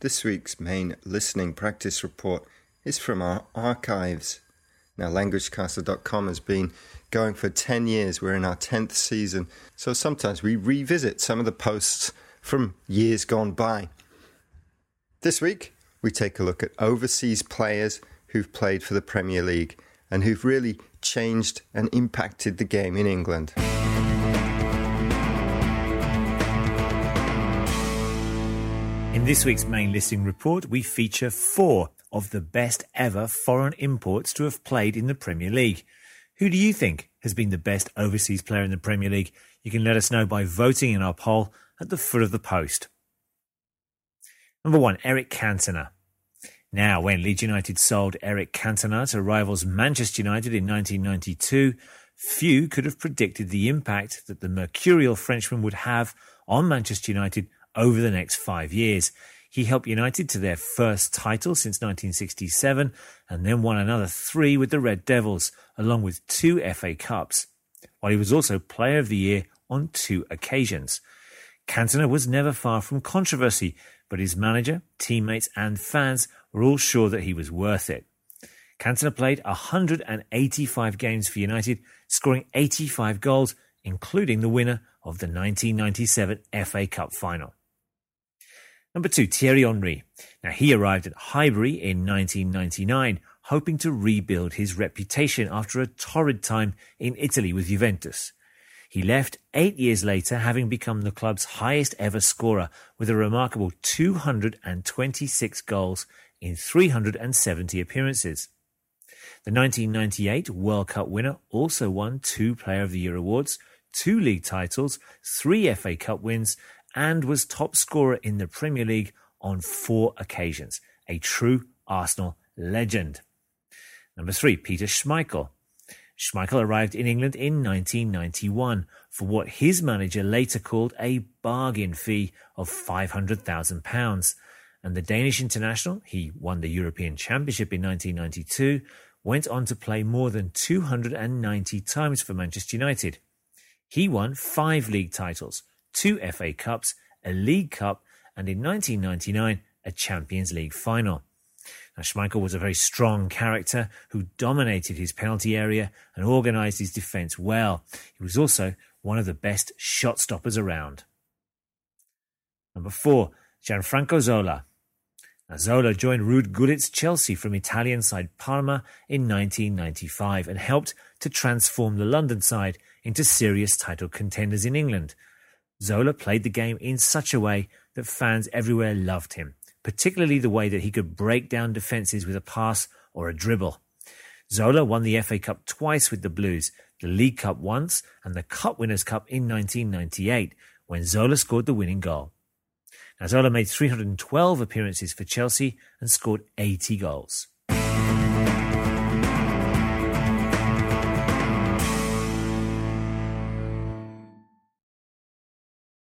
This week's main listening practice report is from our archives. Now, languagecaster.com has been going for 10 years. We're in our 10th season, so sometimes we revisit some of the posts from years gone by. This week, we take a look at overseas players who've played for the Premier League and who've really changed and impacted the game in England. This week's main listing report, we feature four of the best ever foreign imports to have played in the Premier League. Who do you think has been the best overseas player in the Premier League? You can let us know by voting in our poll at the foot of the post. Number one, Eric Cantona. Now, when Leeds United sold Eric Cantona to rivals Manchester United in 1992, few could have predicted the impact that the mercurial Frenchman would have on Manchester United over the next five years. He helped United to their first title since 1967 and then won another three with the Red Devils, along with two FA Cups, while he was also Player of the Year on two occasions. Cantona was never far from controversy, but his manager, teammates, and fans were all sure that he was worth it. Cantona played 185 games for United, scoring 85 goals, including the winner of the 1997 FA Cup final. Number two, Thierry Henry. Now, he arrived at Highbury in 1999, hoping to rebuild his reputation after a torrid time in Italy with Juventus. He left eight years later, having become the club's highest ever scorer with a remarkable 226 goals in 370 appearances. The 1998 World Cup winner also won two Player of the Year awards, two league titles, three FA Cup wins, and was top scorer in the Premier League on four occasions. A true Arsenal legend. Number three, Peter Schmeichel. Schmeichel arrived in England in 1991 for what his manager later called a bargain fee of £500,000. And the Danish international, he won the European Championship in 1992, went on to play more than 290 times for Manchester United. He won five league titles, two FA Cups, a League Cup, and in 1999, a Champions League final. Now, Schmeichel was a very strong character who dominated his penalty area and organised his defence well. He was also one of the best shot stoppers around. Number four, Gianfranco Zola. Now, Zola joined Ruud Gullit's Chelsea from Italian side Parma in 1995 and helped to transform the London side into serious title contenders in England. Zola played the game in such a way that fans everywhere loved him particularly the way that he could break down defences with a pass or a dribble. Zola won the FA Cup twice with the Blues, the League Cup once, and the Cup Winners' Cup in 1998, when Zola scored the winning goal. Now, Zola made 312 appearances for Chelsea and scored 80 goals.